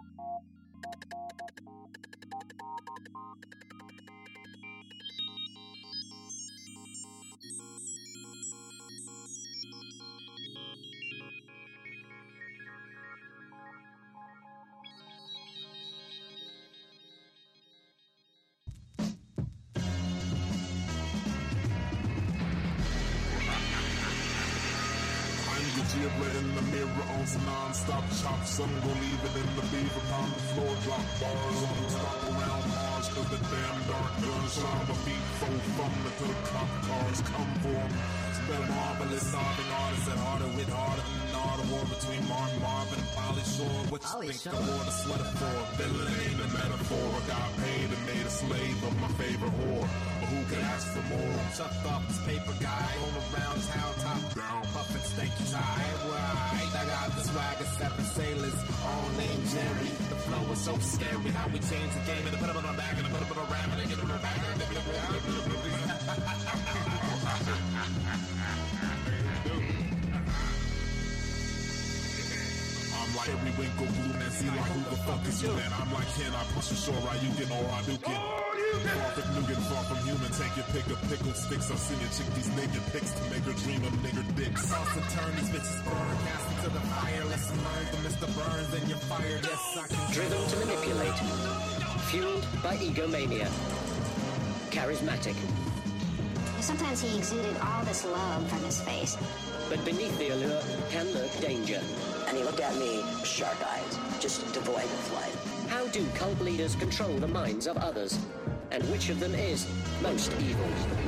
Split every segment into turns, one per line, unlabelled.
Thank you. On some non-stop chop. Some gon' leave it in the beaver upon the floor, drop bars. Some stuck around Mars, cause the damn dark guns shine my feet. Fumbling till the cop cars come for 'em.
Spell marvelous, solving artists and harder with harder than the war between Martin Marvin and Pauly Shore. What you
Pauly
think
Shore.
I wore the sweater for?
Villain ain't a metaphor. I got paid and made a slave of my favorite whore. Who could ask for more?
Chucked off this paper guy, all around town, top
Down.
puffin' stanky tie. Right, I got the swag of seven sailors, all named Jerry. The flow was so scary, how we changed the game and I put it on my back and I put it on a ram and I get it on my back and I.
I'm like every winkle blue man, see like who the fuck is you man? I'm like can I push you Shoryuken or Hadouken. Far from Nugan, far from human, take your pick of pickle sticks. I'll send your chick these naked pics to make her dream of nigger dicks.
Toss and turn these bitches burn, cast into the fire. Lesson learned from Mr. Burns and you're fired. Yes, I can
Driven to manipulate. Fueled by egomania. Charismatic.
Sometimes he exuded all this love from his face.
But beneath the allure can lurk danger.
And he looked at me, shark eyes, just devoid of life.
How do cult leaders control the minds of others? And which of them is most evil?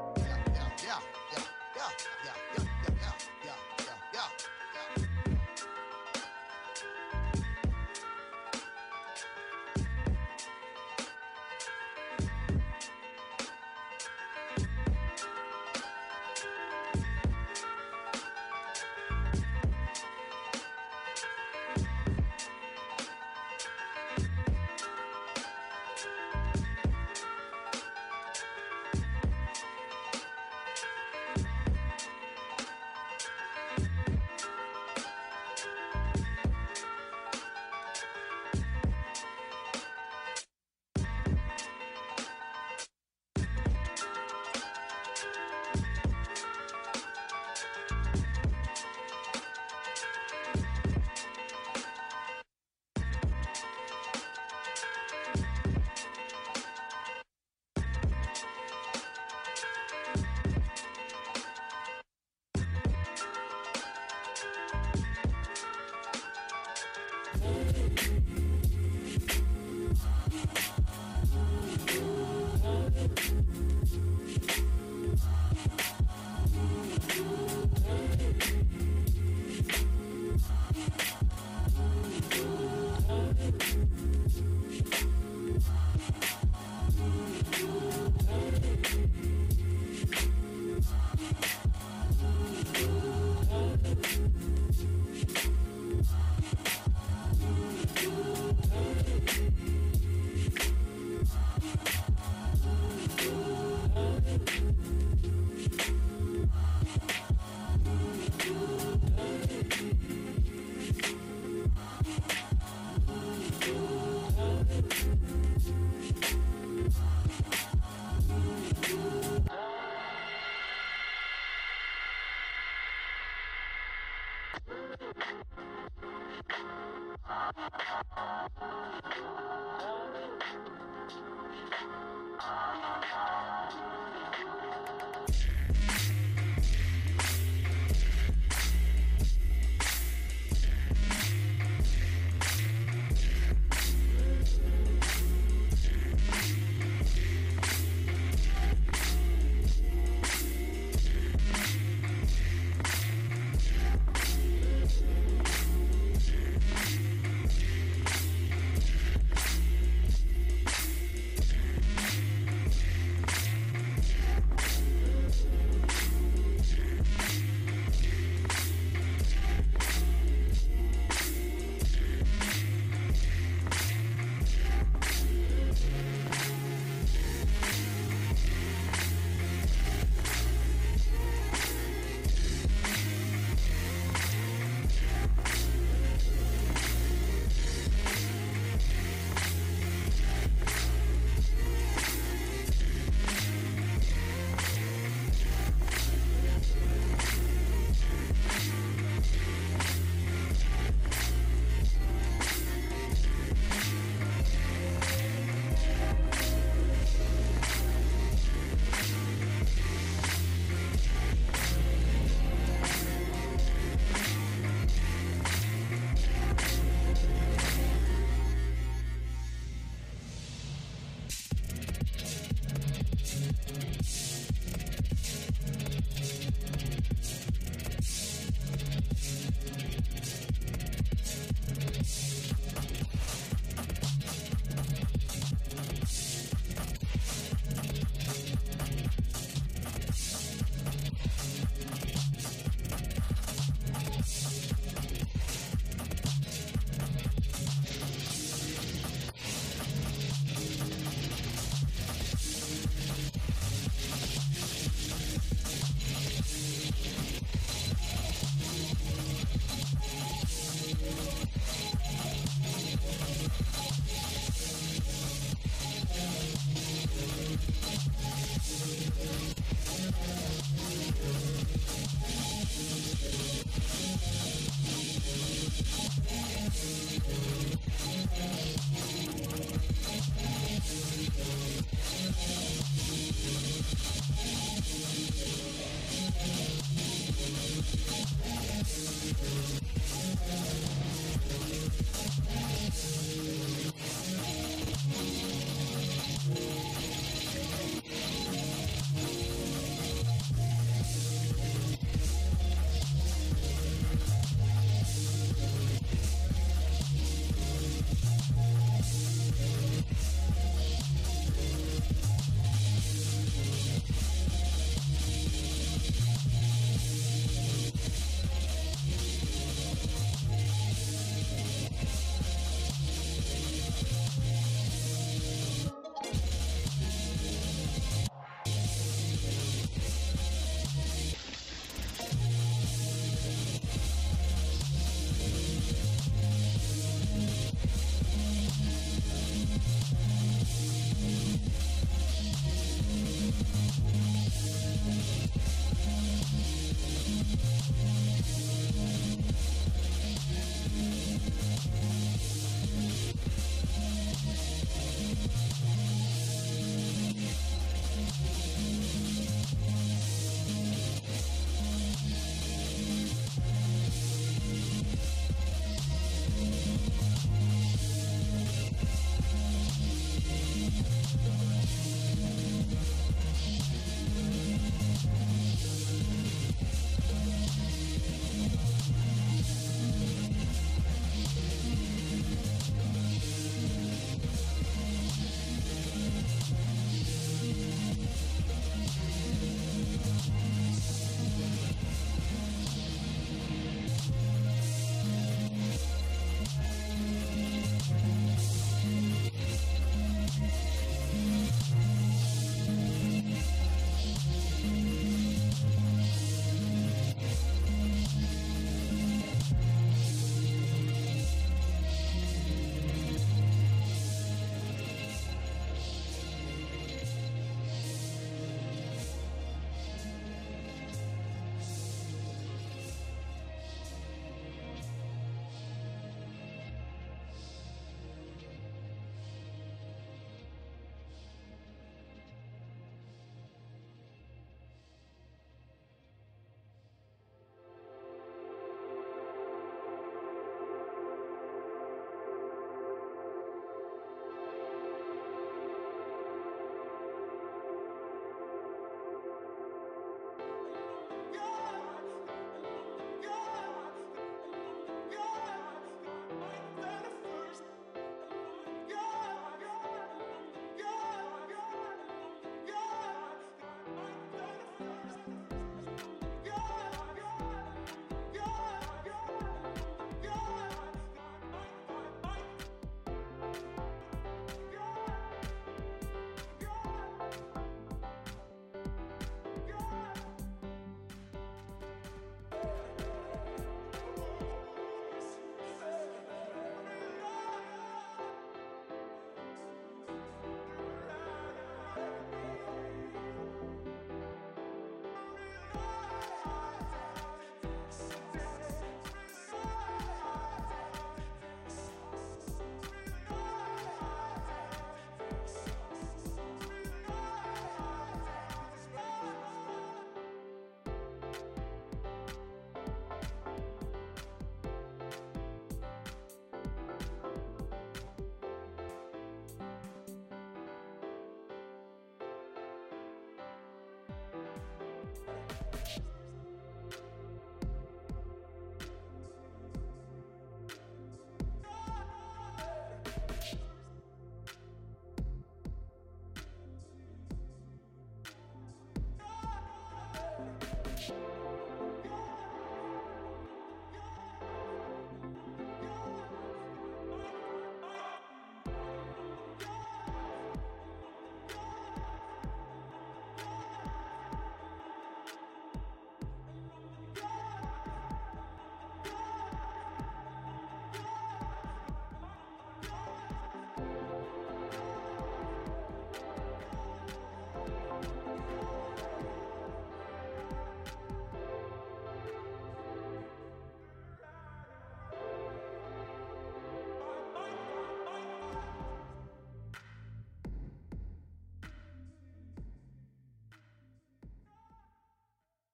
Bye.